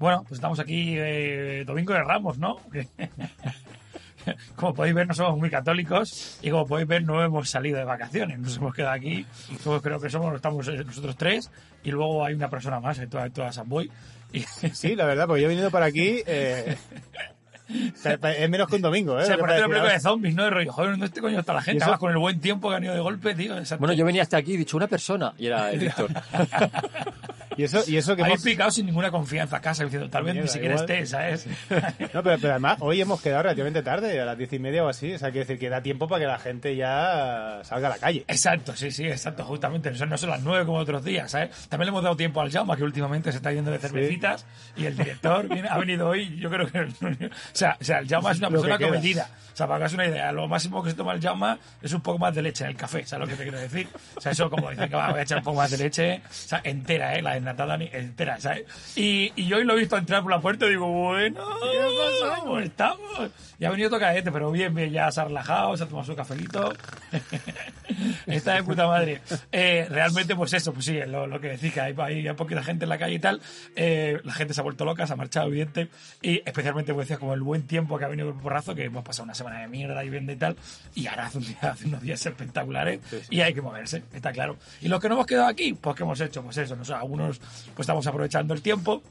Bueno, pues estamos aquí eh, Domingo de Ramos, ¿no? como podéis ver, no somos muy católicos y como podéis ver, no hemos salido de vacaciones. Nos hemos quedado aquí. Somos, creo que somos, estamos eh, nosotros tres y luego hay una persona más toda, toda Samboy. Sí, la verdad, porque yo he venido por aquí. Eh, es menos que un domingo, ¿eh? se Lo que parece una parecía. película de zombies, ¿no? De rollo, joder, ¿dónde este coño está la gente? Además, con el buen tiempo que han ido de golpe, tío. exacto. Bueno, yo venía hasta aquí y he dicho una persona y era el Víctor. Y eso, y eso que Habéis hemos... picado sin ninguna confianza a casa, diciendo, tal vez ni siquiera igual. estés, ¿sabes? No, pero, pero además, hoy hemos quedado relativamente tarde, a las diez y media o así. O sea, quiere decir que da tiempo para que la gente ya salga a la calle. Exacto, sí, sí, exacto, justamente. Eso no son las nueve como otros días, ¿sabes? También le hemos dado tiempo al Jaume, que últimamente se está yendo de cervecitas, y el director viene- ha venido hoy, yo creo que... O sea, o sea el Jaume es una persona comedida. O sea, para que hagas una idea, lo máximo que se toma el Jaume es un poco más de leche en el café, ¿sabes lo que te quiero decir? O sea, eso como dicen que va, voy a echar un poco más de leche, o sea, entera, ¿eh? La desnatada ni- entera, ¿sabes? Y, y yo hoy lo he visto entrar por la puerta y digo, bueno, ¿cómo estamos? Y ha venido tocadete, pero bien, bien, ya se ha relajado, se ha tomado su cafelito. Está de puta madre. Eh, realmente, pues eso, pues sí, lo, lo que decís, que hay, hay, hay poquita gente en la calle y tal. Eh, la gente se ha vuelto loca, se ha marchado, evidente. Y especialmente, pues decías, como el buen tiempo que ha venido por porrazo, que hemos pasado una semana de mierda y bien y tal. Y ahora hace, un día, hace unos días espectaculares y hay que moverse, está claro. Y los que no hemos quedado aquí, pues ¿qué hemos hecho? Pues eso, no algunos pues estamos aprovechando el tiempo.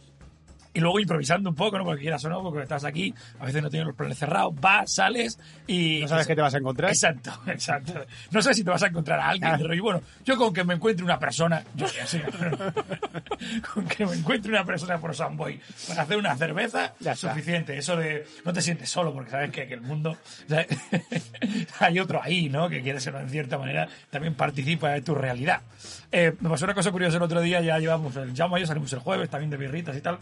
Y luego improvisando un poco, ¿no? Porque quieras o no, porque estás aquí, a veces no tienes los planes cerrados, vas, sales y... No sabes qué te vas a encontrar. Exacto, exacto. No sé si te vas a encontrar a alguien, pero y bueno, yo con que me encuentre una persona, yo ya sé, con que me encuentre una persona por San Boy para hacer una cerveza, Ya suficiente. Eso de no te sientes solo, porque sabes que, que el mundo, hay otro ahí, ¿no? Que quiere ser en cierta manera, también participa de tu realidad. Eh, me pasó una cosa curiosa el otro día, ya llevamos el llamo, ya salimos el jueves, también de birritas y tal.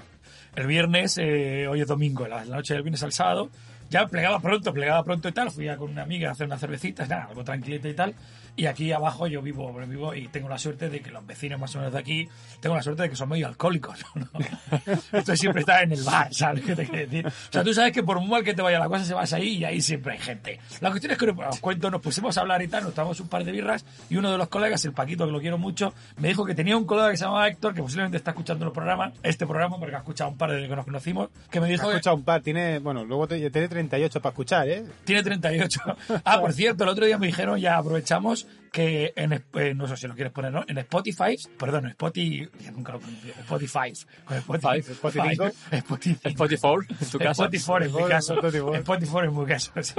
El viernes, eh, hoy es domingo, la, noche del viernes al sábado, ya plegaba pronto, plegaba pronto y tal, fui a con una amiga a hacer una cervecita, nada, algo tranquilita y tal, y aquí abajo yo vivo, vivo y tengo la suerte de que los vecinos más o menos de aquí, tengo la suerte de que son medio alcohólicos, ¿no? Esto siempre está en el bar, ¿sabes qué te quiero decir? O sea, tú sabes que por muy mal que te vaya la cosa, se vas ahí y ahí siempre hay gente. La cuestión es que os cuento, nos pusimos a hablar y tal, nos tomamos un par de birras y uno de los colegas, el Paquito, que lo quiero mucho, me dijo que tenía un colega que se llamaba Héctor, que posiblemente está escuchando el programa, este programa, porque ha escuchado un par de que nos conocimos, que me dijo que escuchado un par, tiene, bueno, luego te- tiene 38 para escuchar, ¿eh? tiene 38. Ah, por cierto, el otro día me dijeron, ya aprovechamos, que en, eh, no sé si lo quieres poner, ¿no? En Spotify, perdón, Spotify, nunca lo pronuncio, Spotify, Spotify, Spotify. Spotify, Spotify, en tu casa. Spotify en mi Spotify, caso. Spotify. Spotify en mi caso, sí.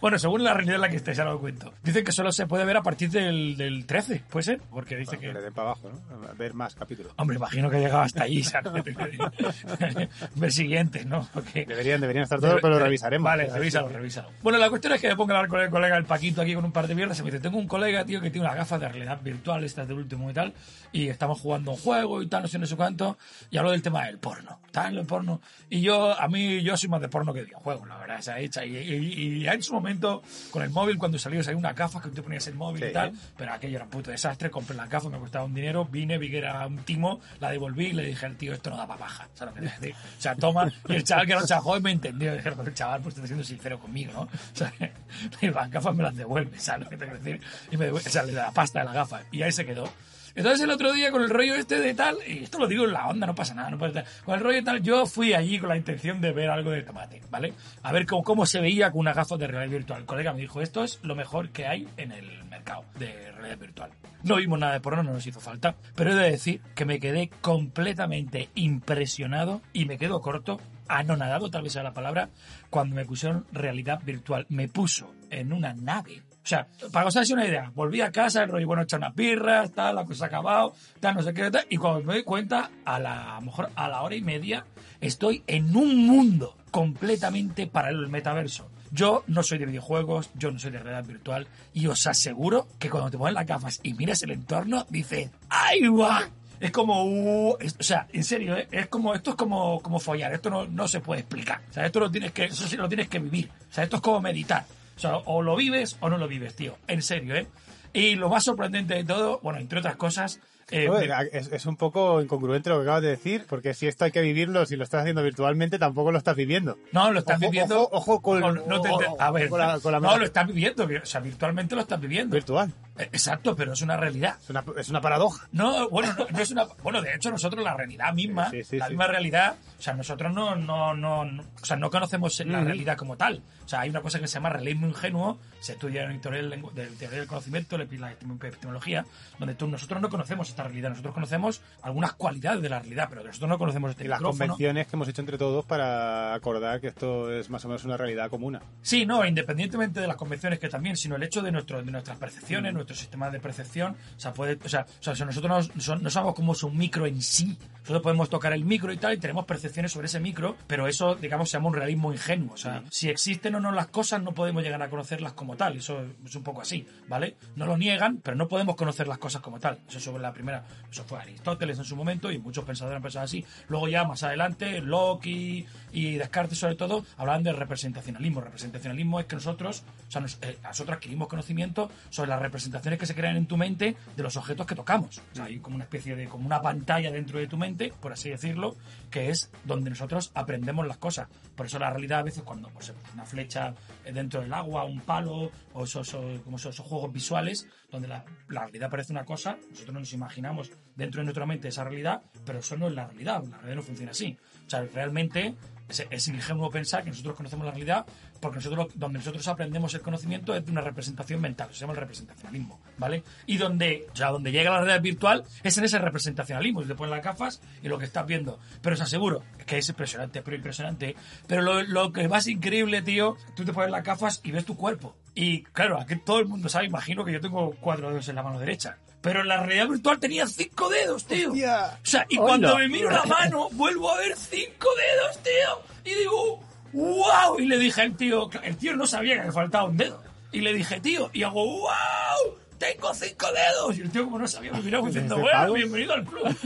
Bueno, según la realidad en la que estés, ya lo cuento. Dicen que solo se puede ver a partir del, del 13, ¿puede ser? Porque dice Que le que... den para abajo, ¿no? A ver más capítulos. Hombre, imagino que ha llegado hasta ahí, ¿sabes? Ver siguiente, ¿no? Porque- Deberían, deberían estar todos, pero lo revisaremos. Vale, revísalo, revísalo. Bueno, la cuestión es que me pongo a hablar con el colega, el Paquito, aquí con un par de viernes. Y me dice: Tengo un colega, tío, que tiene unas gafas de realidad virtual, estas del último y tal. Y estamos jugando un juego y tal, no sé, no sé cuánto. Y hablo del tema del porno. Tal, el porno. Y yo, a mí, yo soy más de porno que de videojuegos, la verdad, esa hecha. Y, y, y ya en su momento, con el móvil, cuando salió, salió una gafas que tú ponías el móvil y Sí. tal. Pero aquello era un puto desastre. Compré las gafas, me costaba un dinero. Vine, vi que era un timo, la devolví y le dije al tío: Esto no da para paja. ¿Sabes lo que decir? O sea, toma. Y el chaval que era un chaval me entendió. Dije: "Pero el chaval, pues está siendo sincero conmigo, ¿no? O sea, y las gafas me las devuelve, ¿sabes lo que te quiero decir? Y me o sea, da la pasta de la gafa. Y ahí se quedó. Entonces el otro día con el rollo este de tal, y esto lo digo en la onda, no pasa nada, no pasa nada. Con el rollo de tal, yo fui allí con la intención de ver algo de tomate, ¿vale? A ver cómo, cómo se veía con una gafas de realidad virtual. El colega me dijo, esto es lo mejor que hay en el mercado de realidad virtual. No vimos nada de porno, no nos hizo falta, pero he de decir que me quedé completamente impresionado y me quedo corto, anonadado tal vez sea la palabra, cuando me pusieron realidad virtual. Me puso en una nave o sea, para que os hagáis una idea, volví a casa, el rollo, bueno, echar unas birras, tal, la cosa acabado, tal, no sé qué, tal, y cuando me doy cuenta, a la a lo mejor a la hora y media, estoy en un mundo completamente paralelo al metaverso. Yo no soy de videojuegos, yo no soy de realidad virtual, y os aseguro que cuando te pones las gafas y miras el entorno, dices, ¡ay, guau! Es como, uh, es- o sea, en serio, ¿eh? es como, esto es como, como follar, esto no, no se puede explicar. O sea, esto lo tienes que, eso sí lo tienes que vivir. O sea, esto es como meditar. O sea, o lo vives o no lo vives, tío. En serio, ¿eh? Y lo más sorprendente de todo, bueno, entre otras cosas, eh, es, es un poco incongruente lo que acabas de decir, porque si esto hay que vivirlo, si lo estás haciendo virtualmente, tampoco lo estás viviendo. No, lo estás Ojo, viviendo. ojo, ojo con- no te- ojo, a ver, con la- con la no, lo estás viviendo. O sea, virtualmente lo estás viviendo. Virtual. Eh, Exacto, pero es una realidad. Es una, es una paradoja. No, bueno, no, no es una. Bueno, de hecho, nosotros la realidad misma, Sí, sí, la misma realidad, o sea, nosotros no, no, no, no- o sea, no conocemos la realidad como tal. O sea, hay una cosa que se llama realismo ingenuo, se estudia en teoría del, lengu- de teoría del conocimiento, la epi- la epistemología, donde tú, nosotros no conocemos esta realidad, nosotros conocemos algunas cualidades de la realidad, pero nosotros no conocemos este Y las micrófono. convenciones que hemos hecho entre todos para acordar que esto es más o menos una realidad común. Sí, no, independientemente de las convenciones que también, sino el hecho de, nuestro, de nuestras percepciones. Nuestro sistema de percepción. O sea, puede, o sea, o sea, si nosotros no, son- no somos como un micro en sí. Nosotros podemos tocar el micro y tal, y tenemos percepciones sobre ese micro, pero eso, digamos, se llama un realismo ingenuo. O sea, si existen o no las cosas, no podemos llegar a conocerlas como tal. Eso es un poco así, ¿vale? No lo niegan, pero no podemos conocer las cosas como tal. Eso sobre la primera, eso fue Aristóteles en su momento, y muchos pensadores han pensado así. Luego ya más adelante, Locke y, Descartes sobre todo, hablaban del representacionalismo. Representacionalismo es que nosotros, o sea, eh, nosotros adquirimos conocimiento sobre las representaciones que se crean en tu mente de los objetos que tocamos. O sea, hay como una especie de, como una pantalla dentro de tu mente, por así decirlo, que es donde nosotros aprendemos las cosas. Por eso la realidad a veces cuando pues, una flecha eh, dentro del agua, un palo, o esos, como esos juegos visuales, donde la, la realidad parece una cosa, nosotros nos imaginamos dentro de nuestra mente esa realidad, pero eso no es la realidad, la realidad no funciona así. O sea, realmente es, es ingenuo pensar que nosotros conocemos la realidad porque nosotros donde nosotros aprendemos el conocimiento es de una representación mental, se llama el representacionalismo, ¿vale? Y donde, o sea, donde llega la realidad virtual es en ese representacionalismo, y te pones las gafas y lo que estás viendo. Pero os aseguro que es impresionante, pero impresionante. Pero lo, lo que más increíble, tío, tú te pones las gafas y ves tu cuerpo. Y claro, aquí todo el mundo sabe, imagino que yo tengo cuatro dedos en la mano derecha. Pero en la realidad virtual tenía cinco dedos, tío. Hostia. O sea, y Hola. cuando me miro la mano, vuelvo a ver cinco dedos, tío. Y digo, wow. Y le dije al tío, el tío no sabía que me faltaba un dedo. Y le dije, tío, y hago, wow, tengo cinco dedos. Y el tío, como no sabía, me como diciendo, ¿Ese bueno, bienvenido al club.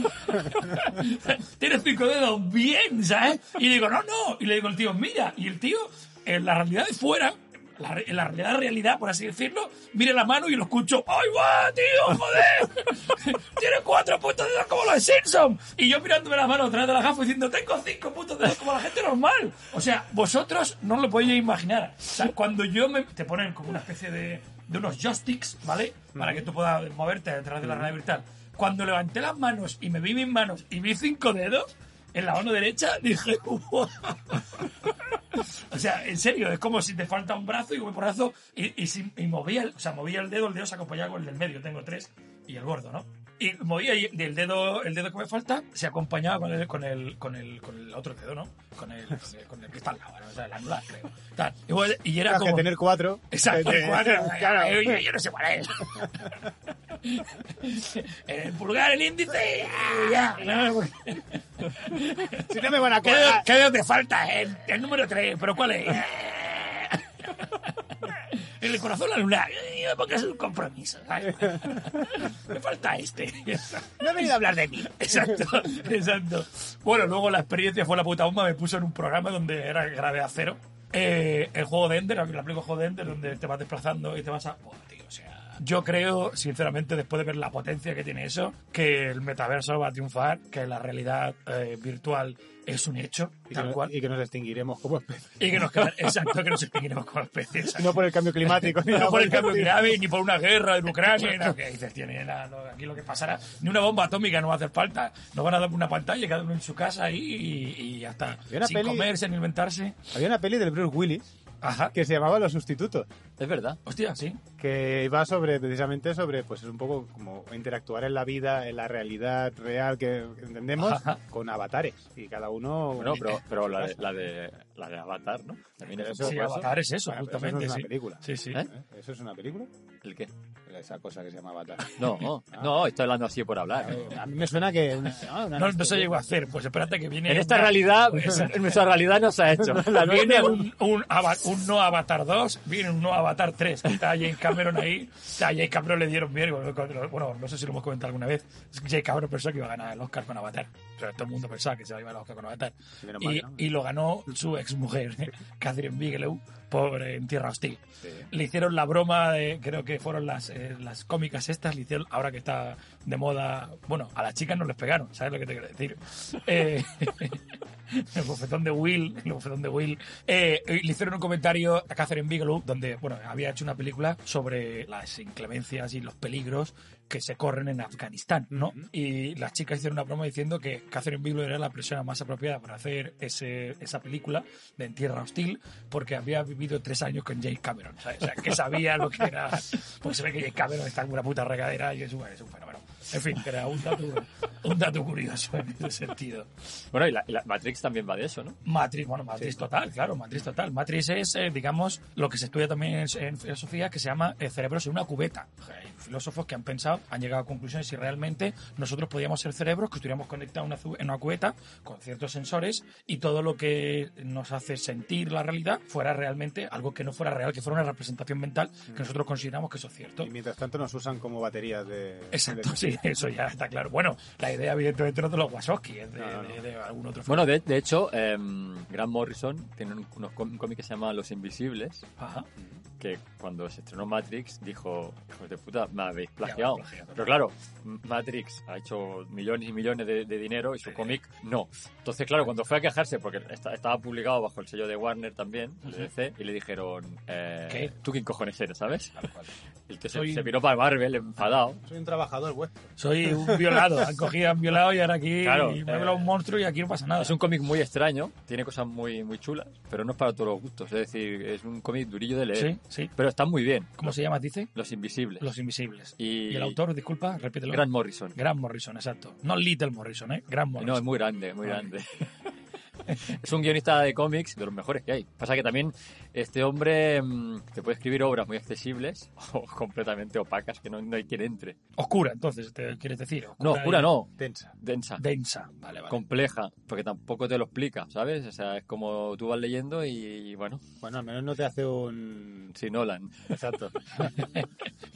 Tienes cinco dedos, bien, ¿sabes? Y digo, no, no. Y le digo al tío, mira. Y el tío, en la realidad de fuera, la en la realidad, realidad, por así decirlo, mira la mano y lo escucho, ¡ay, va, tío, joder! Tiene cuatro putos dedos como los de Simpson. Y yo mirándome la mano atrás de la gafa diciendo, tengo cinco putos dedos como la gente normal. O sea, vosotros no lo podéis imaginar. O sea, cuando yo me... Te ponen como una especie de, de unos joysticks, ¿vale? Para que tú puedas moverte detrás de la realidad virtual. Cuando levanté las manos y me vi mis manos y vi cinco dedos en la mano derecha, dije. O sea, en serio, es como si te falta un brazo y un brazo y, y, y movía, el, o sea, movía el dedo, el dedo se acompañaba con el del medio, tengo tres, y el gordo, ¿no? Y movía y el dedo, el dedo que me falta se acompañaba con el, con el, con el, con el otro dedo, ¿no? Con el, con el que está al lado, ¿no? o sea, el anular, creo. Tal. Y, era Tienes que como... tener cuatro. Exacto, Eh, el cuadro. claro. Eh, Yo, yo no sé cuál es. el pulgar, el índice. Ya, no, Si no me van a ¿Qué qué dedo te falta? El, el número 3, pero ¿cuál es? El corazón la luna, porque es un compromiso. ¿sabes? Me falta este. No he venido a hablar de mí. Exacto, exacto. Bueno, luego la experiencia fue la puta bomba. Me puso en un programa donde era gravedad cero. Eh, el juego de Ender, la película juego de Ender, donde te vas desplazando y te vas a. Buah, tío, o sea. Yo creo, sinceramente, después de ver la potencia que tiene eso, que el metaverso va a triunfar, que la realidad eh, virtual es un hecho, Y que, tal no- cual. y que nos extinguiremos como especie. Y que nos exacto, que nos extinguiremos como especie. exacto. No por el cambio climático. ni No por el cambio grave, ni por una guerra en Ucrania, ni nada. Que dices, tiene nada, no, aquí lo que pasará, ni una bomba atómica no va a hacer falta. Nos van a dar una pantalla, cada uno en su casa ahí y, y ya está. Sin peli- comerse ni inventarse. Había una peli del Bruce Willis Ajá. que se llamaba Los Sustitutos. Es verdad. Hostia, sí. que va sobre precisamente sobre pues es un poco como interactuar en la vida en la realidad real que entendemos Ajá. con avatares y cada uno Bueno, pero, pero la, de, la, de, la de Avatar, ¿no? También es Eso Sí. Avatar es eso, Bueno, eso justamente. es una sí. película. Sí, sí. ¿Eh? eso es una película ¿El qué? Esa cosa que se llama avatar No, no, no, estoy hablando así por hablar. a mí me suena que una- no, una- No, no se llegó a hacer, pues espérate que viene. En esta una- realidad, en nuestra realidad no se ha hecho. Viene un, un, un no Avatar 2, viene un no Avatar 3. Está James Cameron ahí. A James Cameron le dieron miedo. Bueno, no sé si lo hemos comentado alguna vez. James Cameron pensó que iba a ganar el Oscar con Avatar. O sea, todo el mundo pensaba que se iba a llevar el Oscar con Avatar. Mal Y, no. y lo ganó su ex mujer, Catherine Bigelow, por En Tierra Hostil. Le hicieron la broma de, creo que fueron las, eh, las cómicas estas, hicieron, ahora que está de moda, bueno, a las chicas no les pegaron, ¿sabes lo que te quiero decir? Eh, el bofetón de Will, el bofetón de Will. Eh, le hicieron un comentario a Catherine Bigelow donde, bueno, había hecho una película sobre las inclemencias y los peligros que se corren en Afganistán, ¿no? Y las chicas hicieron una broma diciendo que Catherine Bigelow era la persona más apropiada para hacer ese, esa película de En Tierra Hostil porque había vivido tres años con James Cameron, ¿sabes? O sea, que sabía lo que era... Porque se ve que James Cameron está en una puta regadera y es un, es un fenómeno. En fin, era un dato, un dato curioso en ese sentido. Bueno, y la, y la Matrix también va de eso, ¿no? Matrix, bueno, Matrix total, claro, Matrix total. Matrix es, eh, digamos, lo que se estudia también en, en filosofía que se llama el cerebro en una cubeta. Hay filósofos que han pensado, han llegado a conclusiones si realmente nosotros podíamos ser cerebros que estuviéramos conectados en una, en una cubeta con ciertos sensores y todo lo que nos hace sentir la realidad fuera realmente algo que no fuera real, que fuera una representación mental que nosotros consideramos que eso es cierto. Y mientras tanto nos usan como baterías de... Exacto, de- sí, eso ya está claro. Bueno, la idea evidentemente no es de los Wachowski, es de, No, no. de- de algún otro Bueno, de, de hecho, eh, Grant Morrison tiene un, unos com- un cómic que se llama Los Invisibles, Ajá. Que cuando se estrenó Matrix dijo, hijos de puta, me habéis Ya, plagiado. plagiado. Pero claro, Matrix ha hecho millones y millones de, de dinero y su cómic no. Entonces, claro, cuando fue a quejarse, porque esta- estaba publicado bajo el sello de Warner también, el DC, y le dijeron, eh, ¿Qué? ¿tú quién cojones eres, sabes? El que se, Soy- se piró para Marvel, enfadado. Soy un trabajador vuestro. Soy un violado. Han cogido, han violado y ahora aquí Claro, me eh, un monstruo y aquí no pasa nada. Es un cómic muy extraño, tiene cosas muy, muy chulas, pero no es para todos los gustos. Es decir, es un cómic durillo de leer. Sí, sí. Pero está muy bien. ¿Cómo se llama, dice? Los Invisibles. Los Invisibles. Y- el autor, disculpa, repítelo. Grant Morrison. Grant Morrison, exacto. No Little Morrison, ¿eh? Grant Morrison. No, es muy grande, muy grande. es un guionista de cómics de los mejores que hay. Pasa que también este hombre mm, te puede escribir obras muy accesibles o completamente opacas que no, no hay quien entre. Oscura, entonces, ¿te quieres decir? No, oscura y no, Tensa. densa. Densa. Vale, vale. compleja, porque tampoco te lo explica, ¿sabes? O sea, es como tú vas leyendo y, bueno, Bueno, al menos no te hace un... si Nolan. Exacto.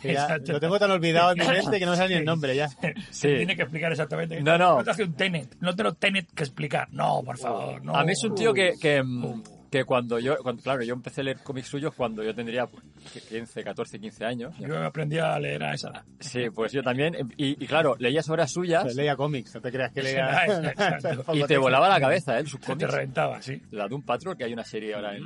Que ya Exacto. Lo tengo tan olvidado en mi mente que no me sale ni el nombre ya. Se tiene que explicar exactamente. No, no. te hace un Tenet. No te lo Tenet que explicar. No, por favor. No. A mí es un tío que, que, mm, Uh. Que cuando yo, cuando, claro, yo empecé a leer cómics suyos cuando yo tendría pues, 15, 14, 15 años. Yo aprendí a leer a esa edad. Sí, pues yo también. Y, y claro, leías obras suyas Pues leía cómics, no te creas que leía... y te volaba la cabeza, ¿eh? Sus Que te cómics. reventaba, sí. La de un Patrol, que hay una serie ahora en,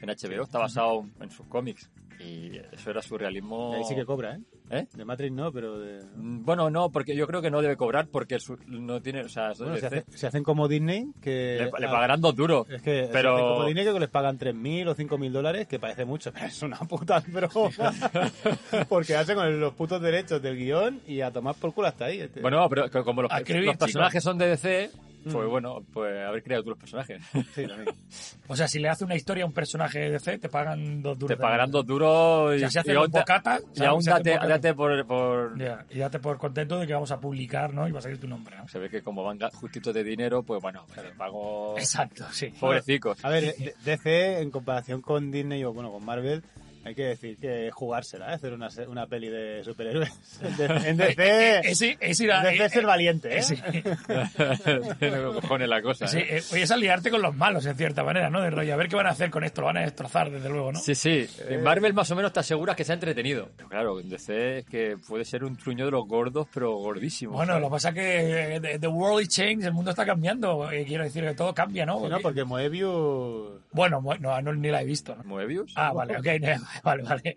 en HBO, está basado en sus cómics. Y eso era surrealismo. Ahí sí que cobra, ¿eh? ¿Eh? De Matrix no, pero de... Mm, Bueno, no, porque yo creo que no debe cobrar porque su- no tiene. O sea, Bueno, se, hace- se hacen como Disney, que... le, le ah, pagarán dos duros. Es que pero- se hacen como Disney que les pagan 3.000 o 5.000 dólares, que parece mucho, pero es una puta broma. Porque hace con los putos derechos del guion y a tomar por culo hasta ahí. este. Bueno, pero como los, los personajes son de DC. Pues bueno, pues haber creado tú los personajes. Sí, también. O sea, si le hace una historia a un personaje de DC, te pagan dos duros. Te pagarán dos duros y, O sea, si hace y los aún te- bocata, y aún se hace date, bocata. date por, por- y date por contento de que vamos a publicar, ¿no? Y va a salir tu nombre, ¿no? Se ve que como van justitos de dinero, pues bueno, pues pago Exacto, sí. pobrecicos. A ver, D- DC en comparación con Disney o bueno, con Marvel, hay que decir que es jugársela, ¿eh? hacer una, se- una peli de superhéroes. En DC, Ese, ese ir a- DC es ser valiente, ¿eh? eh, sí. Tiene cojones la cosa. Sí, ¿eh? eh, oye, es aliarte con los malos, en cierta manera, ¿no? De rollo, a ver qué van a hacer con esto, lo van a destrozar, desde luego, ¿no? Sí, sí. En Marvel más o menos te aseguras que sea entretenido. Pero claro, en DC es que puede ser un truño de los gordos, pero gordísimo. Bueno, ¿sabes? lo que pasa es que eh, the, the world is changed, el mundo está cambiando. eh, quiero decir que todo cambia, ¿no? Sí, ¿no? Porque Moebius... Bueno, no, no, ni la he visto, ¿no? ¿Moebius? Ah, vale, ok, vale, vale.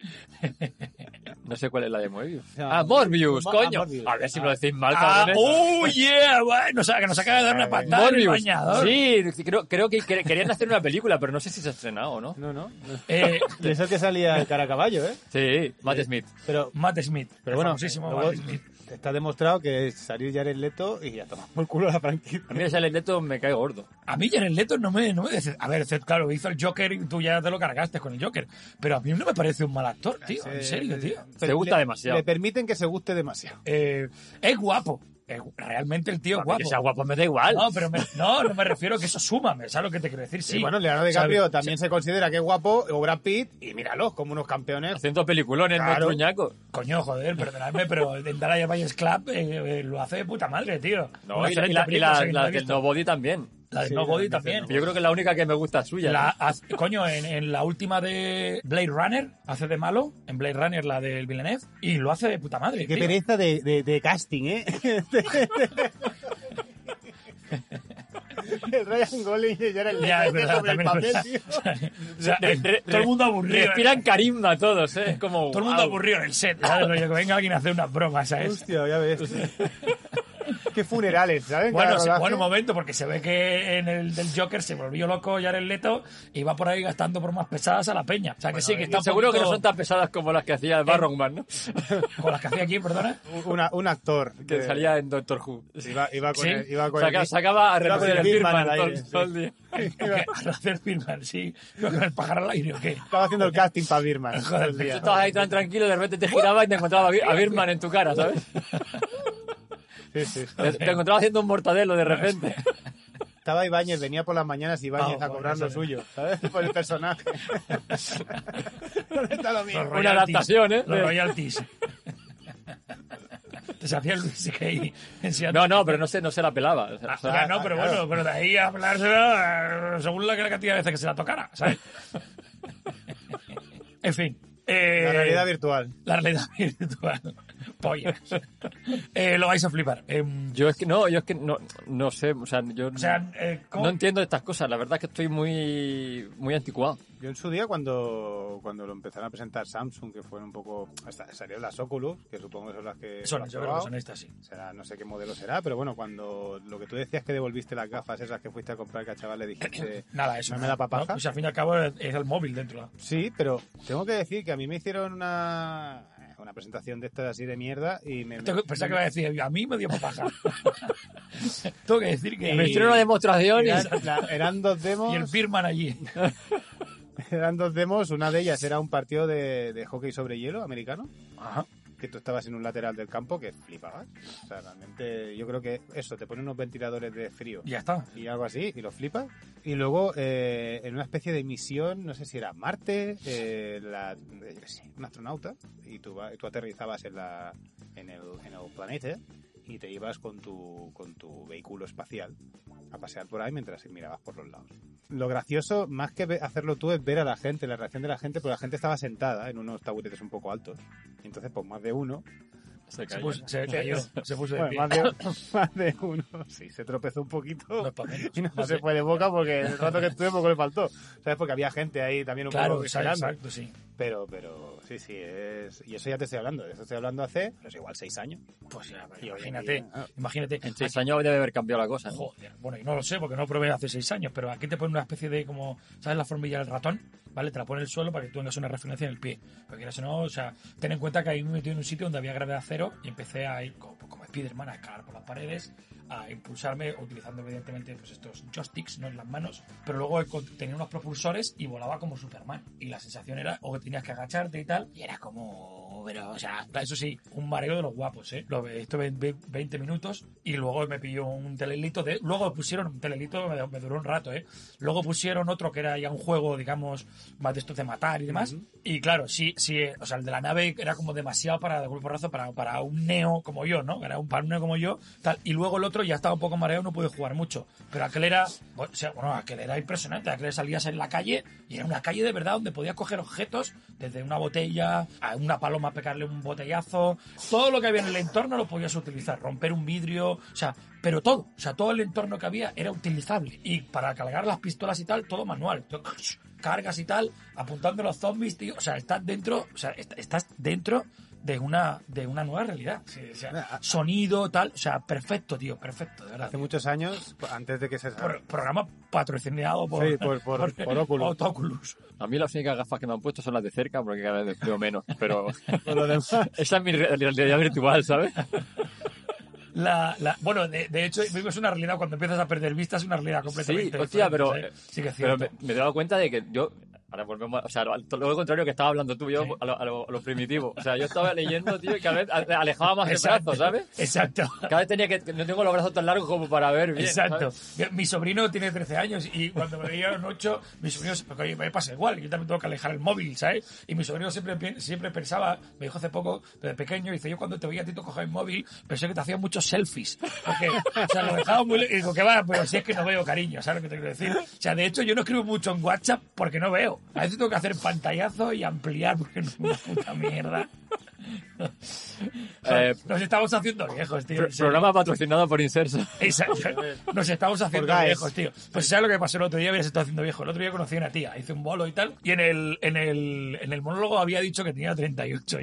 No sé cuál es la de Moebius. Ah, Ah, Morbius, Mo- coño. ah, Morbius. A ver si lo decís mal, Ah, cabrones. ¡Oh, yeah! Bueno, o sea, que nos acaba de dar una patada en el Morbius. bañador. Sí, creo, creo que quer- querían hacer una película, pero no sé si se ha estrenado o no. No, no. Eh, Y eso que salía el cara a caballo, ¿eh? Sí, Matt Smith. Pero, Matt Smith. pero bueno, famosísimo luego Matt Smith. Está demostrado que es salir Jared Leto y ya toma por culo la franquicia. A mí ese Leto me cae gordo. A mí Jared Leto no me, no me dice... A ver, claro, hizo el Joker y tú ya te lo cargaste con el Joker. Pero a mí no me parece un mal actor, tío. En serio, tío. Te gusta Le- demasiado. Le permiten que se guste demasiado. Eh, es guapo. Eh, realmente el tío es guapo. Que sea guapo me da igual. No, pero me, no, no me refiero a que eso suma, ¿sabes lo que te quiero decir? Sí. Bueno, Leonardo DiCaprio ¿Sabes? también se considera que es guapo, o Brad Pitt, y míralos como unos campeones. Haciendo peliculones, Claro. no truñaco. Coño, joder, perdonadme, pero en Dalai Buyers Club eh, eh, lo hace de puta madre, tío. No, Una y la, y la, la- la del. Nobody también. La de Sí, Nobody la de también. Yo creo que es la única que me gusta suya. La, haz- coño, en, en la última de Blade Runner hace de malo, en Blade Runner la del Villeneuve, y lo hace de puta madre. Qué tío. pereza de, de, de casting, ¿eh? el Ryan Gosling ya era el Ya, es verdad, sobre el papel, tío. O sea, eh, re- todo el mundo aburrido. Respiran carisma todos, ¿eh? Como. Todo el mundo wow. aburrido en el set, ¿sabes? Rollo, que venga alguien a hacer unas bromas, ¿sabes? Hostia, ya ves. Qué funerales, ¿sabes? Bueno, sí, bueno, un momento, porque se ve que en el del Joker se volvió loco Jared Leto y va por ahí gastando bromas pesadas a la peña. O sea, que sí, que está Seguro que no poquito- son tan pesadas como las que hacía Barrowman, ¿no? Con las que hacía aquí, perdona. Una- un actor Que de- salía en Doctor Who. Iba, iba con Sí. el, iba con Saca- el- sacaba a relucir el el al todo, el día. Al hacer Birman, sí. Iba con el pájaro al aire, ¿o qué? Estaba haciendo el casting para Birman. Joder, el Tú estabas ahí tan tranquilo y de repente te girabas y te encontraba a Bir- a Birman en tu cara, ¿sabes? Sí, sí. Te te encontraba haciendo un mortadelo de repente. Estaba Ibáñez, venía por las mañanas Ibáñez Ah, a cobrar lo suyo, ¿sabes? Por el personaje. ¿Dónde está lo? Los Una adaptación, ¿eh? Los royalties. Te sabía el Luis. No, no, pero no se, no se la pelaba. O sea, Ah, o sea, o sea, no, pero claro. bueno, pero de ahí a hablárselo eh, según la la cantidad de veces que se la tocara, ¿sabes? en fin. eh, La realidad virtual. La realidad virtual. Pollas. Eh, lo vais a flipar. Em, Yo es que no, yo es que no, no sé, o sea, yo o sea, eh, no entiendo estas cosas. La verdad es que estoy muy, muy anticuado. Yo en su día cuando, cuando lo empezaron a presentar Samsung, que fueron un poco... hasta- Salieron las Oculus, que supongo que son las que... Son, lo has yo creo que son estas, sí. Será, no sé qué modelo será, pero bueno, cuando lo que tú decías que devolviste las gafas esas que fuiste a comprar que al chaval le dijiste... Nada, eso. ¿No me da pa' paja? Pues al fin y al cabo es el móvil dentro. Sí, pero tengo que decir que a mí me hicieron una, una presentación de estas así de mierda y me... Tengo- Pensaba que iba a decir, a mí me dio papaja. Tengo que decir que. Me hicieron una demostración y... Eran, la- eran dos demos. Y el Birman allí. Eran dos demos. Una de ellas era un partido de, de hockey sobre hielo americano. Ajá. Que tú estabas en un lateral del campo que flipabas. O sea, realmente yo creo que eso, te ponen unos ventiladores de frío Y ya está. y algo así y lo flipas. Y luego eh, en una especie de misión, no sé si era Marte, eh, la, yo qué sé, un astronauta, y tú, tú aterrizabas en, la, en, el, en el planeta y te ibas con tu, con tu vehículo espacial a pasear por ahí mientras mirabas por los lados. Lo gracioso, más que hacerlo tú, es ver a la gente, la reacción de la gente, porque la gente estaba sentada en unos taburetes un poco altos. Y entonces, pues más de uno Se Se cayó. puso, se cayó, se puso de bueno, pie. más de, más de uno, sí, se tropezó un poquito No menos. y no Más se de- fue de boca porque el rato que estuve poco le faltó. ¿Sabes? Porque había gente ahí también un Claro, poco exacto, sí. Pero, pero, sí, sí, es... Y eso ya te estoy hablando, de eso estoy hablando hace, pues igual seis años. Pues ya, Y imagínate, día, ah. imagínate. En seis años debe haber cambiado la cosa. ¿no? Joder, bueno, y no lo sé porque no probé hace seis años, pero aquí te ponen una especie de como, ¿sabes la formilla del ratón? ¿Vale? Te la pone en el suelo para que tú tengas una referencia en el pie. Porque quieras o no, o sea, ten en cuenta que ahí me metí en un sitio donde había gravedad cero y empecé a ir como, como Spiderman a escalar por las paredes, a impulsarme utilizando evidentemente pues estos joysticks, no en las manos, pero luego tenía unos propulsores y volaba como Superman. Y la sensación era o que tenías que agacharte y tal, y era como, pero, o sea, eso sí, un mareo de los guapos, ¿eh? Lo, estuve ve- 20 minutos y luego me pilló un telelito de, luego pusieron un telelito, me, me duró un rato, ¿eh? Luego pusieron otro que era ya un juego, digamos, más de estos de matar y demás. Y claro, sí, sí, o sea, el de la nave era como demasiado para, de golpe porrazo, para, para un neo como yo, ¿no? Era un, para un neo como yo, tal. Y luego el otro ya estaba un poco mareado, no pude jugar mucho. Pero aquel era, bueno, aquel era impresionante. Aquel salías en la calle y era una calle de verdad donde podías coger objetos, desde una botella a una paloma pegarle un botellazo. Todo lo que había en el entorno lo podías utilizar. Romper un vidrio, o sea, pero todo. O sea, todo el entorno que había era utilizable. Y para cargar las pistolas y tal, todo manual. Cargas y tal, apuntando a los zombies, tío. O sea, estás dentro, o sea, est- estás dentro de una, de una nueva realidad. Sí, o sea, sonido, tal. O sea, perfecto, tío, perfecto, de verdad. Hace muchos años, antes de que se... Por- programa patrocinado por, Sí, por- por- por Oculus. Oculus. A mí las únicas gafas que me han puesto son las de cerca porque cada vez veo menos. Pero esa es mi re- realidad virtual, ¿sabes? La, la, bueno, de, de hecho, vives una realidad cuando empiezas a perder vista, es una realidad completamente Sí, hostia, diferente, pero. Sí que es pero me, me he dado cuenta de que yo Ahora volvemos, o sea, lo, lo contrario que estaba hablando tú y yo, Sí. a, lo, a lo- a lo primitivo. O sea, yo estaba leyendo, tío, y cada vez ale- alejaba más el Exacto. brazo, ¿sabes? Exacto. Cada vez tenía que, no tengo los brazos tan largos como para ver bien. Exacto. ¿sabes? Mi sobrino tiene 13 años y cuando me veía en 8, mi sobrino, porque me pasa igual, yo también tengo que alejar el móvil, ¿sabes? Y mi sobrino siempre, siempre pensaba, me dijo hace poco, de pequeño, dice, yo cuando te veía a ti coger el móvil, pensé que te hacías muchos selfies. Porque, o sea, lo dejaba muy... Y digo, que va, pero si es que no veo cariño, ¿sabes lo que te quiero decir? O sea, de hecho, yo no escribo mucho en WhatsApp porque no veo. A veces tengo que hacer pantallazo y ampliar porque no es una puta mierda. Eh, Nos estamos haciendo viejos, tío. Programa patrocinado por Inserso. Exacto. Nos estamos haciendo viejos, tío. Pues ¿sabes lo que pasó el otro día? Había estado haciendo viejo. El otro día conocí a una tía, hice un bolo y tal, y en el, en el, en el monólogo había dicho que tenía 38.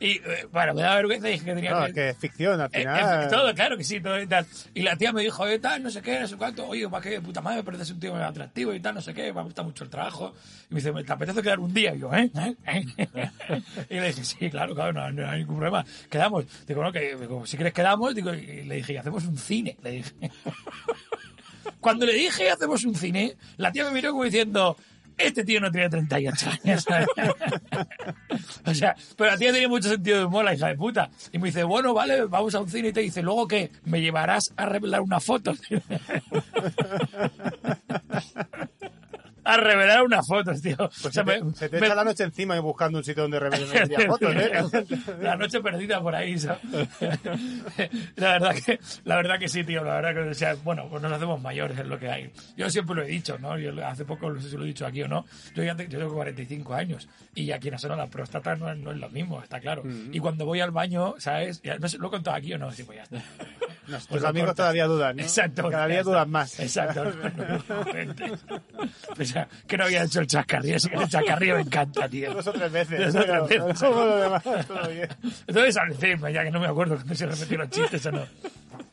Y, eh, bueno, me da vergüenza y dije que tenía... No, es que es ficción, al Eh, final. eh, todo, claro que sí, todo y tal. Y la tía me dijo, eh, tal, no sé qué, no sé cuánto. Oye, va que puta madre, me pareces un tío muy atractivo y tal, no sé qué, me gusta mucho el trabajo. Y me dice, ¿te apetece quedar un día? Y yo, ¿eh? ¿Eh? ¿Eh? y le dije, sí, claro, claro, no, no hay ningún problema. Quedamos. Digo, no, que digo, si quieres quedamos, digo, y le dije, y hacemos un cine. Le dije. Cuando le dije, hacemos un cine, la tía me miró como diciendo, este tío no tiene 38 años. o sea, pero la tía tenía mucho sentido de humor, la hija de puta. Y me dice, bueno, vale, vamos a un cine y te dice, luego que me llevarás a revelar una foto. A revelar unas fotos, tío. Pues O sea, se te, me- se te me- echa la noche encima y buscando un sitio donde revelar fotos, ¿eh? la noche perdida por ahí, ¿sabes? La verdad que, la verdad que sí, tío, la verdad que, o sea, bueno, pues nos hacemos mayores, es lo que hay. Yo siempre lo he dicho, ¿no? Yo hace poco, no sé si lo he dicho aquí o no, yo, ya yo tengo 45 años y aquí en la próstata no, no es lo mismo, está claro. Y cuando voy al baño, ¿sabes? Ya, no sé, ¿Lo he contado aquí o no? Sí, pues ya está. Tus Pues lo amigos todavía dudan, ¿no? Exacto. Cada día dudan más. Exacto. sea, que no había hecho el chascarrillo. Ese que el chascarrillo me encanta, tío. Dos o tres veces. Dos o tres veces. pero como lo demás, todo bien. Entonces, al ya que no me acuerdo cuando se repetieron los chistes o no.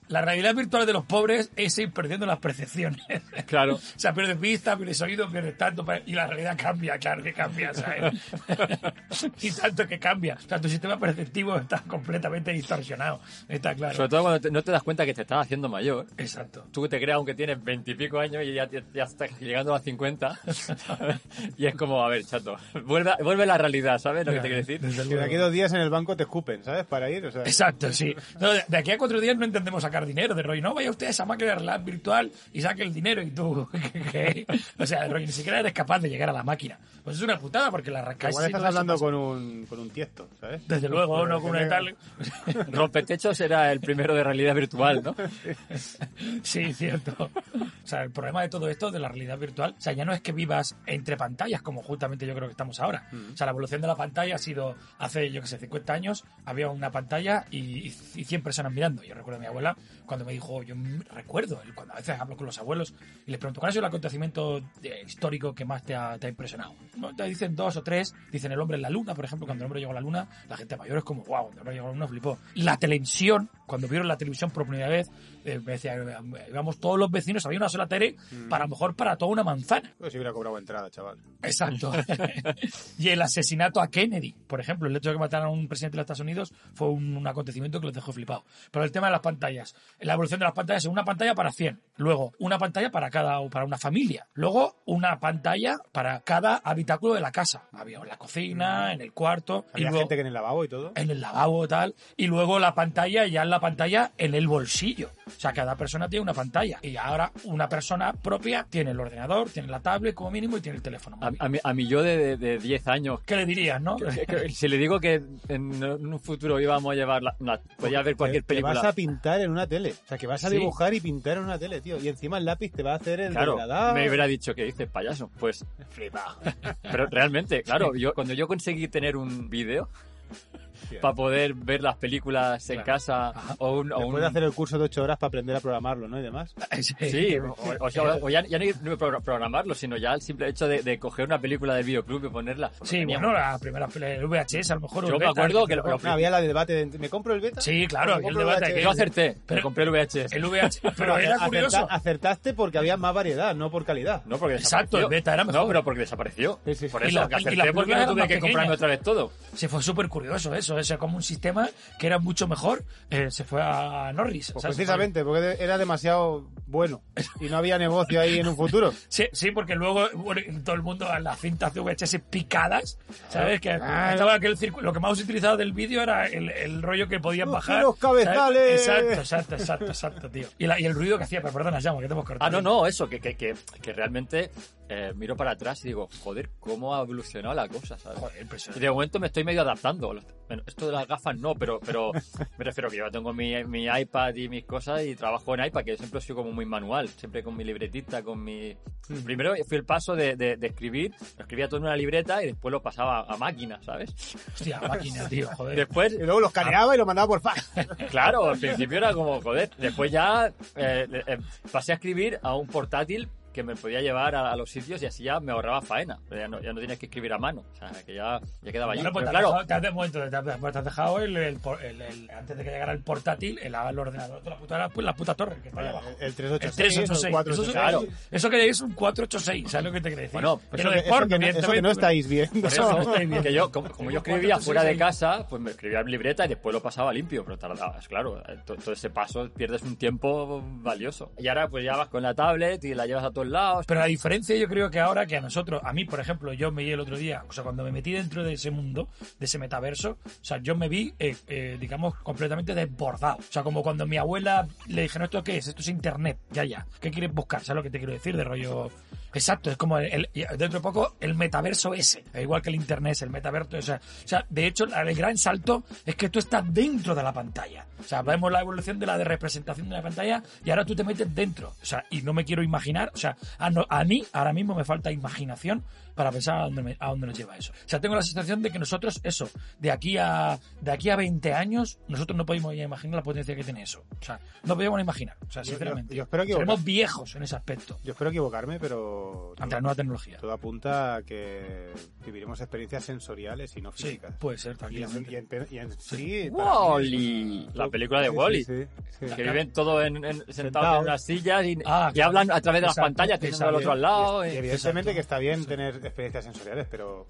La realidad virtual de los pobres es ir perdiendo las percepciones. Claro. O sea, pierdes vista, pierdes oído, pierdes tanto, y la realidad cambia, claro que cambia, ¿sabes? y tanto que cambia. O sea, tu sistema perceptivo está completamente distorsionado, está claro. Sobre todo cuando te- no te das cuenta que te estás haciendo mayor. Exacto. Tú te creas aunque tienes veintipico años y ya, ya estás llegando a 50. y es como, a ver, chato, vuelve, vuelve a la realidad, ¿sabes lo que te quiero decir? Desde Que de aquí a dos días en el banco te escupen, ¿sabes? Para ir, o sea. Exacto, sí. No, de, de aquí a cuatro días no entendemos sacar dinero de rollo. No vaya usted a esa máquina de realidad virtual y saque el dinero y tú. ¿qué? O sea, de rollo, ni siquiera eres capaz de llegar a la máquina. Pues es una putada porque la arrancáis. Igual estás hablando con un, con un tiesto, ¿sabes? Desde luego, no con una tal. Rompetechos era el primero de realidad virtual, ¿no? Sí, cierto. O sea, el problema de todo esto, de la realidad virtual, o sea, ya no es que vivas entre pantallas, como justamente yo creo que estamos ahora. O sea, la evolución de la pantalla ha sido, hace, yo que sé, 50 años, había una pantalla y, y 100 personas mirando. Yo recuerdo a mi cuando me dijo, yo recuerdo, cuando a veces hablo con los abuelos y les pregunto, ¿cuál ha sido el acontecimiento eh, histórico que más te ha, impresionado? Te dicen dos o tres, dicen el hombre en la luna, por ejemplo, cuando el hombre llegó a la luna, la gente mayor es como, wow, cuando el hombre llegó a la luna flipó. La televisión, cuando vieron la televisión por primera vez, me decía, íbamos todos los vecinos, había una sola tele, para a lo mejor para toda una manzana. Pues si hubiera cobrado entrada, chaval. Exacto. y el asesinato a Kennedy, por ejemplo, el hecho de que mataran a un presidente de los Estados Unidos fue un, un acontecimiento que los dejó flipado. Pero el tema de las pantallas, la evolución de las pantallas es una pantalla para 100, luego una pantalla para cada para una familia, luego una pantalla para cada habitáculo de la casa. Había en la cocina, en el cuarto, y luego gente que en el lavabo y todo. en el lavabo tal, y luego la pantalla, ya en la pantalla en el bolsillo. O sea, cada persona tiene una pantalla. Y ahora una persona propia tiene el ordenador, tiene la tablet como mínimo y tiene el teléfono. A, a mi, a mi yo de, de, de 10 años, ¿Qué le dirías, no? que- que- si le digo que en un futuro íbamos a llevar, la, la- podía ver cualquier película. vas a pintar en una tele. O sea, que vas a Sí. dibujar y pintar en una tele, tío. Y encima el lápiz te va a hacer el Claro, degradado. me hubiera dicho que dices payaso. Pues, Flipado. pero realmente, claro, yo cuando yo conseguí tener un vídeo. Para poder ver las películas en Claro. casa Ajá. o un, o un- hacer el curso de 8 horas para aprender a programarlo, ¿no? Y demás. Sí, o, o sea, o ya, ya no programarlo, sino ya el simple hecho de, de coger una película del videoclub y ponerla. Lo Sí, teníamos. bueno, la primera el VHS a lo mejor. Yo me beta, acuerdo que lo- mejor. No, había la de debate de, ¿me compro el beta? Sí, claro, había el debate que- Yo acerté, Pero- me compré el VHS. El VHS, pero era Acerta- curioso. acertaste porque había más variedad, no por calidad. No, porque Exacto, el beta era mejor. No, pero porque desapareció. Sí, sí, sí. Por Y eso, la- que y acerté porque películas no eran tuve que comprarme otra vez todo. Sí, fue súper curioso eso. Eso, ese como un sistema que era mucho mejor, eh, se fue a Norris. Pues ¿sabes? precisamente, porque era demasiado bueno y no había negocio ahí en un futuro. Sí, sí, porque luego bueno, todo el mundo a las cintas de VHS picadas, ¿sabes? Que Claro. estaba aquel círculo. Lo que más utilizado del vídeo era el, el rollo que podían Los bajar. giros cabezales. ¿sabes? Exacto, exacto, exacto, exacto, tío. Y, la- y el ruido que hacía, pero perdona, llamo, que te hemos cortado. Ah, no, no, eso, que, que, que, que realmente eh, miro para atrás y digo, joder, cómo ha evolucionado la cosa, ¿sabes? Joder, pues, Y de momento me estoy medio adaptando. Bueno, esto de las gafas no, pero, pero me refiero que yo tengo mi, mi iPad y mis cosas y trabajo en iPad, que yo siempre he sido como muy manual, siempre con mi libretita, con mi... Primero fui el paso de, de, de escribir, lo escribía todo en una libreta y después lo pasaba a máquina, ¿sabes? Hostia, máquina, tío, joder. Después Y luego lo escaneaba y lo mandaba por fax. Claro, al principio era como, joder. Después ya eh, eh, pasé a escribir a un portátil que me podía llevar a, a los sitios y así ya me ahorraba faena. Ya no, ya no tienes que escribir a mano. O sea, que ya, ya quedaba allí. Bueno, pues Pero te, has claro, dejado, te, has, te, pues te has dejado el, el, por- el- el- antes de que llegara el portátil, el, el ordenador de la puta, pues, la puta torre que está ahí abajo. El El 386, el 386. 486. Eso, Claro. eso que es un 486, ¿sabes lo que te quiero decir? Bueno, pues Pero Eso de que, eso porno, que no, eso que no estáis viendo. por eso, estáis viendo. que yo, como, como yo escribía fuera de casa, pues me escribía en libreta y después lo pasaba limpio. Pero tardabas, claro, eh, to- todo ese paso pierdes un tiempo valioso. Y ahora pues ya vas con la tablet y la llevas a lados. Pero la diferencia yo creo que ahora que a nosotros, a mí por ejemplo, yo me vi el otro día, o sea, cuando me metí dentro de ese mundo, de ese metaverso, o sea, yo me vi, eh, eh, digamos, completamente desbordado. O sea, como cuando mi abuela le dije, no, ¿esto qué es? Esto es internet, ya, ya. ¿Qué quieres buscar? ¿Sabes lo que te quiero decir? De rollo... Exacto, es como dentro de poco el metaverso ese, igual que el internet el metaverso, o sea, o sea, de hecho el gran salto es que tú estás dentro de la pantalla. O sea, vemos la evolución de la de representación de la pantalla y ahora tú te metes dentro. O sea, y no me quiero imaginar, o sea, no- a mí ahora mismo me falta imaginación para pensar a dónde, me- a dónde nos lleva eso. O sea, tengo la sensación de que nosotros, eso, de aquí a de aquí a 20 años, nosotros no podemos ya imaginar la potencia que tiene eso. O sea, no podemos imaginar, o sea, Yo- yo- sinceramente. yo espero que- Seremos viejos en ese aspecto Yo espero equivocarme, pero ante la todo, nueva tecnología. todo apunta a que viviremos experiencias sensoriales y no Sí, físicas. puede ser, y, en, tranquilamente. y en- y en sí, Wally, la película de Sí, Wally. sí, sí, sí. Que viven todos en, en- sentados Sentados. en unas sillas y, Ah, y claro. hablan a través de las Exacto, pantallas, teniendo al exacto. otro al lado. Y y- evidentemente Exacto. que está bien tener experiencias sensoriales, pero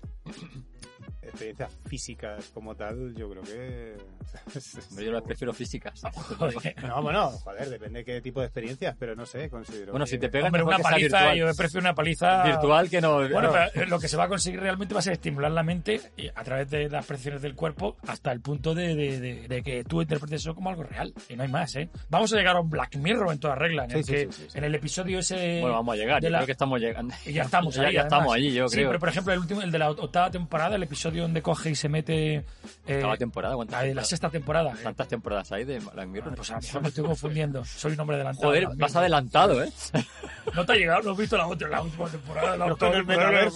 experiencias físicas como tal, yo creo que... Yo las prefiero físicas. Joder. No, bueno, joder, depende de qué tipo de experiencias, pero no sé, considero Bueno, que- si te pegan, Hombre, una paliza, yo prefiero una paliza Virtual que no. Bueno, no. pero lo que se va a conseguir realmente va a ser estimular la mente y a través de las presiones del cuerpo hasta el punto de, de- de- de que tú interpretes eso como algo real. Y no hay más, ¿eh? Vamos a llegar a un Black Mirror en toda regla, en, Sí, el, sí, que, sí, sí, sí. en el episodio ese... Bueno, vamos a llegar. Yo la- creo que estamos llegando. Y ya estamos ya, ahí, ya estamos allí, yo sí, creo. pero por ejemplo, el último, el de la octava temporada, el episodio donde coge y se mete... Eh, temporada, ¿cuántas la, la temporadas? sexta temporada. eh. ¿Cuántas temporadas hay de Black Mirror? Pues a mejor me estoy confundiendo. Soy un hombre adelantado. Joder, vas adelantado, ¿eh? ¿No te ha llegado? ¿No has visto la, otra, la última temporada de la el temporada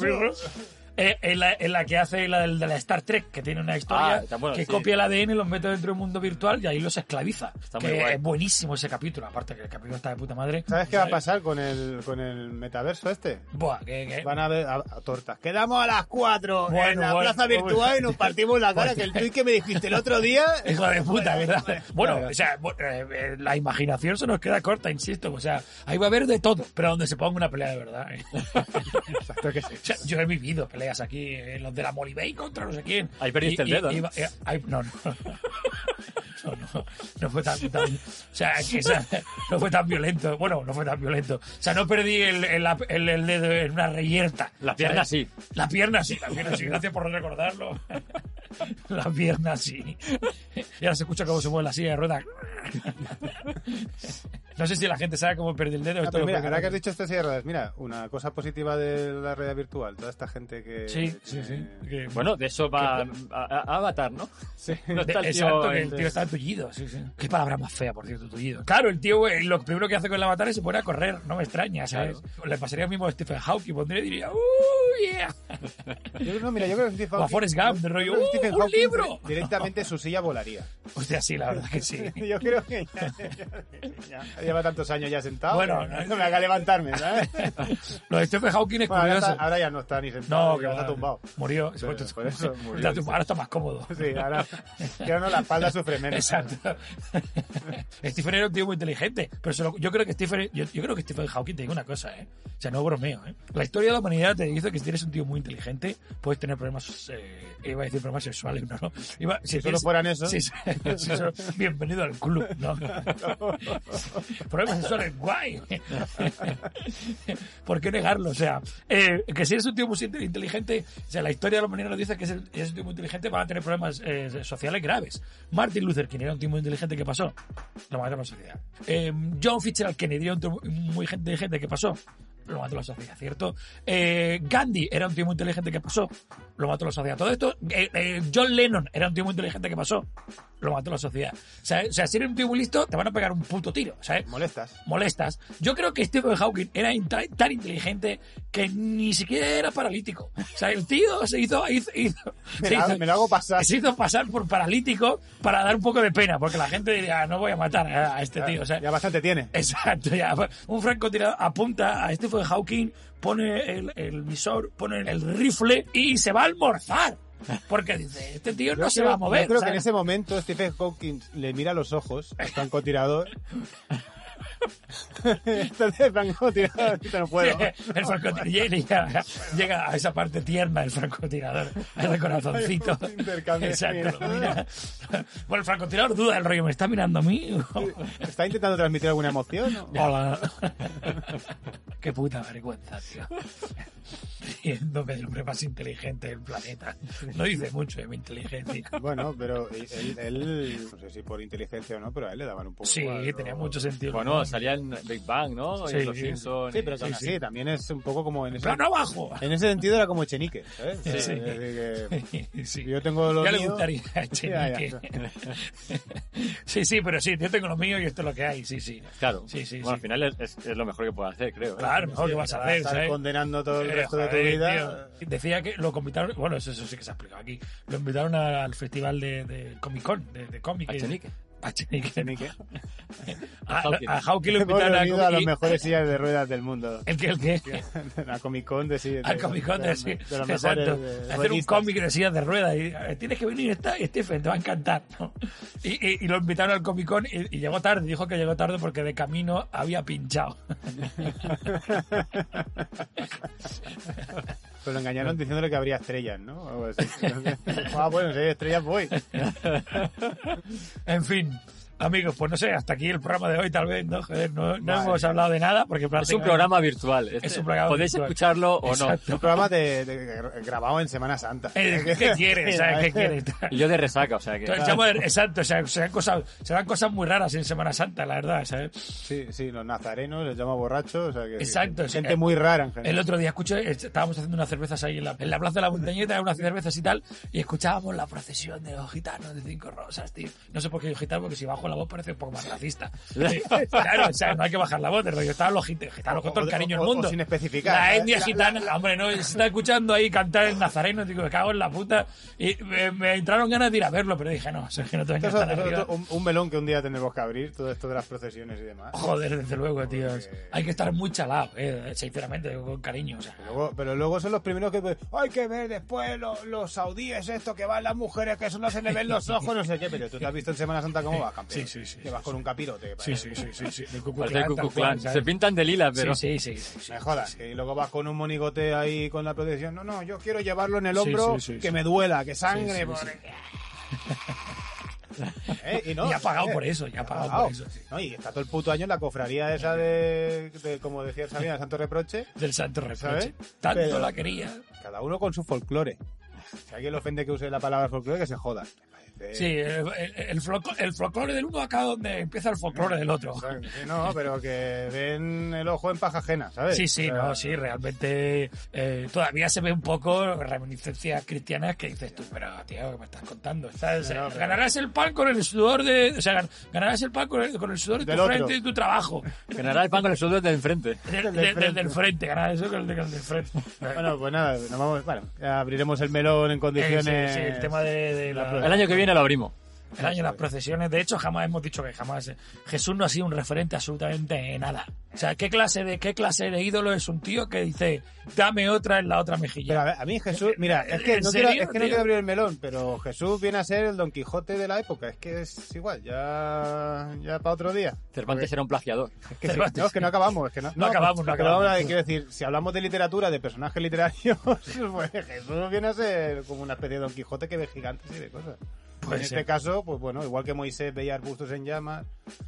Eh, en, la, en la que hace la de la Star Trek, que tiene una historia Ah, bueno, que sí. copia el ADN, los mete dentro del mundo virtual y ahí los esclaviza. Está que muy guay. es buenísimo ese capítulo, aparte que el capítulo está de puta madre. ¿Sabes qué va a pasar con el, con el metaverso este? Buah, que, que- Van a ver a, a tortas. Quedamos a las 4 en Bueno, la bueno, plaza virtual y nos partimos la cara. Que el tuit que me dijiste el otro día. Hijo de puta, ¿verdad? Bueno, o sea, eh, eh, la imaginación se nos queda corta, insisto. O sea, ahí va a haber de todo, pero donde se ponga una pelea de verdad. ¿eh? Exacto que sí. O sea, yo he vivido peleas aquí, eh, los de la Molibay contra no sé quién. Ahí perdiste el dedo, eh, ahí- no, no. No, no, no fue tan, tan- o sea, que no fue tan violento. Bueno, no fue tan violento. O sea, no perdí el, el, el- el dedo en una reyerta. La pierna sí. La pierna sí, la pierna sí. Gracias por recordarlo. La pierna sí. Y ahora se escucha cómo se mueve la silla de ruedas. No sé si la gente sabe cómo perdí el dedo. Ah, esto pero mira, ahora que has dicho de ruedas, mira, una cosa positiva de la realidad virtual, toda esta gente que... Sí, sí, sí. eh, Que- Bueno, de eso va a, a- a Avatar, ¿no? sí. No está el tío Exacto, que el tío está tullido. Sí, sí. Qué palabra más fea, por cierto, tullido. Claro, el tío, güey, lo primero que hace con el avatar es se pone a correr. No me extraña, ¿sabes? Le pasaría lo mismo a Stephen Hawking. Pondría y diría, ¡Uh, yeah! Yo, no, mira, yo creo que Stephen O a Forrest Gump, de rollo, ¡Uh, un Hawking libro! Directamente su silla volaría. Hostia, sí, la verdad que sí. Yo creo que ya, ya- ya- lleva tantos años ya sentado. Bueno, no- no me haga levantarme, ¿sabes? Lo de Stephen Hawking es Bueno, ahora, curioso. está- ahora ya no está ni sentado, No, que está tumbado. Murió. Pero por eso murió. Está tumbado, ahora está más cómodo. Sí, ahora ya no la espalda sufre menos. Exacto. Stephen era un tío muy inteligente, pero se lo- yo creo que Stephen, yo, yo creo que Stephen Hawking te digo una cosa, ¿eh? O sea, no bromeo, ¿eh? La historia de la humanidad te dice que si eres un tío muy inteligente, puedes tener problemas, eh, iba a decir problemas sexuales, no, no. Iba- si solo tienes- fueran eso. Sí, sí, solo- bienvenido al club, ¿no? Problemas sexuales, guay. ¿Por qué negarlo? O sea, eh, que si eres un tío muy inteligente, o sea, la historia de la humanidad nos dice que si eres un tío muy inteligente van a tener problemas eh, sociales graves. Martin Luther King era un tío muy inteligente, ¿qué pasó? Lo mató la sociedad. Eh, John Fitzgerald Kennedy era un tío muy inteligente, ¿qué pasó? Lo mató la sociedad, ¿cierto? Eh, Gandhi era un tío muy inteligente, ¿qué pasó? Lo mató la sociedad. Todo esto, eh, eh, John Lennon era un tío muy inteligente, ¿qué pasó? Lo mató la sociedad. O sea, o sea, si eres un tío muy listo, te van a pegar un puto tiro, ¿sabes? Molestas. molestas. Yo creo que Stephen Hawking era tan, inteligente que ni siquiera era paralítico. O sea, el tío se hizo, hizo, hizo- Me, se la- hizo- me lo hago pasar. se hizo pasar por paralítico para dar un poco de pena, porque la gente diría, no voy a matar a, este tío. Ya bastante tiene. Exacto, ya. Un francotirador apunta a Stephen Hawking, pone el, el visor, pone el rifle y se va a almorzar. Porque dice, este tío no Yo se creo- va a mover. Yo creo que en ese momento Stephen Hawking le mira los ojos francotirador. Entonces el francotirador no puedo. el francotirador llega, llega a esa parte tierna del francotirador, corazoncito. Hay un intercambio. Exacto, mira. Bueno, el francotirador duda del rollo, ¿me está mirando a mí? ¿Está intentando transmitir alguna emoción? o? Hola. Qué puta vergüenza, tío. Riéndome del hombre más inteligente del planeta. No dice mucho de mi inteligencia. Bueno, pero él, él- no sé si por inteligencia o no, pero a él le daban un poco Sí, igual, tenía ¿no? mucho sentido. Bueno, salía en Big Bang, ¿no? Sí, y los sí. Simpsons. Sí, pero y- también es un poco como en ese, ¡Plano abajo! en ese sentido era como Echenique, ¿sabes? Sí. Que Sí. yo tengo lo Ya le gustaría a. Sí, sí, pero sí, yo tengo lo mío y esto es lo que hay, sí, sí. Claro. Sí, sí, bueno, sí. al final es, es- es lo mejor que puede hacer, creo. ¿eh? Claro, mejor que vas a vas a hacer, estar ¿sabes? condenando todo el Eh, resto de tu vida. tío. Decía que lo invitaron, bueno, eso, eso sí que se ha explicado aquí. Lo invitaron al festival de, de Comic Con, de, de cómic. A Echenique. A Echenique. Echenique. A, a Hawking lo invitaron a, a las mejores sillas de ruedas del mundo. ¿El que el que La Comic Con de sillas Al Comic Con de, sí, de exacto. Hacer un cómic de sillas de ruedas y eh, tienes que venir, está, Stephen, te va a encantar. ¿no? Y, y- y lo invitaron al Comic Con y, y llegó tarde, dijo que llegó tarde porque de camino había pinchado. Lo engañaron diciéndole que habría estrellas, ¿no? O algo así. ah, bueno, si hay estrellas voy. En fin. Amigos, pues no sé, hasta aquí el programa de hoy, tal vez, ¿no? Joder, no, no Vale. hemos hablado de nada porque Es un programa virtual. Este- Es un programa Podéis virtual. escucharlo o no. Exacto. Un programa de, de- grabado en Semana Santa. Eh, ¿Qué quieres? ¿sabes? ¿Qué quieres? Y yo de resaca, o sea que. Entonces, exacto, o sea, serán cosas, serán cosas muy raras en Semana Santa, la verdad, ¿sabes? Sí, sí, los nazarenos les llama borrachos. O sea que, Exacto. Gente muy rara en general. El otro día escuché, estábamos haciendo unas cervezas ahí en la, en la plaza de la montañeta, unas cervezas y tal, y escuchábamos la procesión de los gitanos de cinco rosas, tío. No sé por qué digo gitano, porque si bajo la voz parece un poco más racista. Claro, o sea, no hay que bajar la voz, pero yo estaban los git- gitanos con todo el O- cariño o- del o- mundo. o sin especificar. La La- etnia la- gitana, hombre, no, se está escuchando ahí cantar el nazareno, digo, me cago en la puta. Y me, me entraron ganas de ir a verlo, pero dije, no, es que no te vengas Eso- tan eso- arriba. otro- un, un melón que un día tendremos que abrir, todo esto de las procesiones y demás. Joder, desde luego, tío. Porque- Hay que estar muy chalado, eh, sinceramente, con cariño. O sea, Luego- pero luego son los primeros que hay que ver después los, los saudíes esto que van las mujeres que solo se le ven los ojos no sé qué pero tú te has visto en Semana Santa cómo va campeón Sí, sí, sí, que vas sí, con un capirote sí, sí, sí, sí, sí. Cual, Klan. ¿sabes? Se pintan de lila, pero. Sí, sí, sí. sí, me sí, jodas sí. que luego vas con un monigote ahí con la protección no no yo quiero llevarlo en el Sí, hombro sí, sí, que sí. me duela que sangre Sí, sí, Eh, y, no, Y ha pagado eh, por eso, y ha pagado pagado. por eso. sí. No, y está todo el puto año en la cofradía esa de, de, como decía Sabina, Santo Reproche Del santo reproche. ¿Sabes? Tanto Pero- la quería. cada uno con su folclore si alguien le ofende que use la palabra folclore que se joda Sí, el, el, el folclo- el folclore del uno acá donde empieza el folclore del otro. Sí, no, pero que den el ojo en paja ajena, ¿sabes? Sí, sí, O sea, no, sí, realmente eh, todavía se ve un poco reminiscencias cristianas que dices tú, pero tío, ¿qué me estás contando? Estás- Pero, pero- ganarás el pan con el sudor de, o sea, gan- ganarás el pan con el, con el sudor de Del tu otro. frente y tu trabajo. Ganará el pan con el sueldo del enfrente. De- Del de- frente. Desde el frente, ganarás eso con el, de- con el del frente. Bueno, pues nada, nos vamos, bueno, ya abriremos el melón en condiciones. sí, sí, el tema de, de la- El año que viene lo abrimos. El año de las procesiones. De hecho, jamás hemos dicho que jamás Jesús no ha sido un referente absolutamente en nada. O sea, ¿qué clase de qué clase de ídolo es un tío que dice, dame otra en la otra mejilla? Pero a, ver, a mí Jesús, mira, es que ¿En no, quiero, es que no quiero abrir el melón, pero Jesús viene a ser el Don Quijote de la época. Es que es igual, ya, ya para otro día. Cervantes era un plagiador. Es que, sí, no, es que no acabamos, es que no, No acabamos, no porque vamos a- acabamos. Quiero decir, si hablamos de literatura, de personajes literarios, pues Jesús viene a ser como una especie de Don Quijote que ve gigantes y de cosas. Puede en ser. este caso, pues bueno, igual que Moisés veía arbustos en llamas,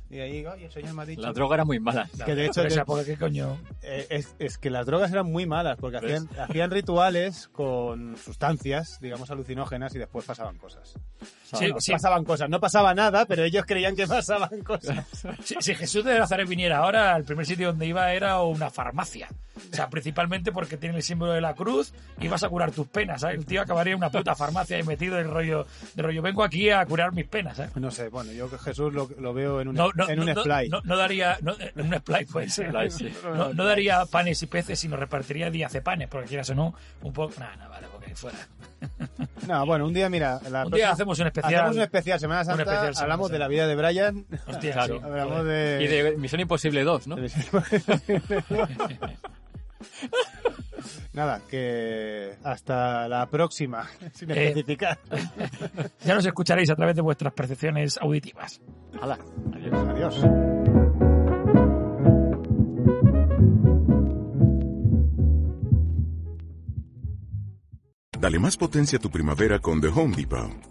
y ahí, ay, el Señor me ha dicho. La droga era muy mala. que de hecho, esa de- porque qué coño. eh, es, es que las drogas eran muy malas, porque hacían, hacían rituales con sustancias, digamos, alucinógenas y después pasaban cosas. Sí, Bueno, sí. Pasaban cosas, no pasaba nada, pero ellos creían que pasaban cosas. Si, si Jesús de Nazaret viniera ahora, el primer sitio donde iba era una farmacia. O sea, principalmente porque tiene el símbolo de la cruz y vas a curar tus penas, ¿sabes? El tío acabaría en una puta farmacia y metido en el rollo, de rollo, vengo aquí a curar mis penas, ¿sabes? No sé, bueno, yo que Jesús lo, lo veo en un, No, no, en un no, no, splay. no, no daría, no, en un splay puede ser. No, no daría panes y peces, sino repartiría diazepanes, porque quieras o no, un poco... Nada, no, vale, porque fuera. No, bueno, un día, mira, la Un día próxima- hacemos un especial. hacemos un especial Semana Santa, especial Semana hablamos de Santa. la vida de Brian, Hostia, Claro. sí. hablamos de... Y de Misión Imposible 2, ¿no? Nada, que hasta la próxima, sin Eh, especificar. Ya nos escucharéis a través de vuestras percepciones auditivas. Hala, adiós. Adiós. Dale más potencia a tu primavera con The Home Depot.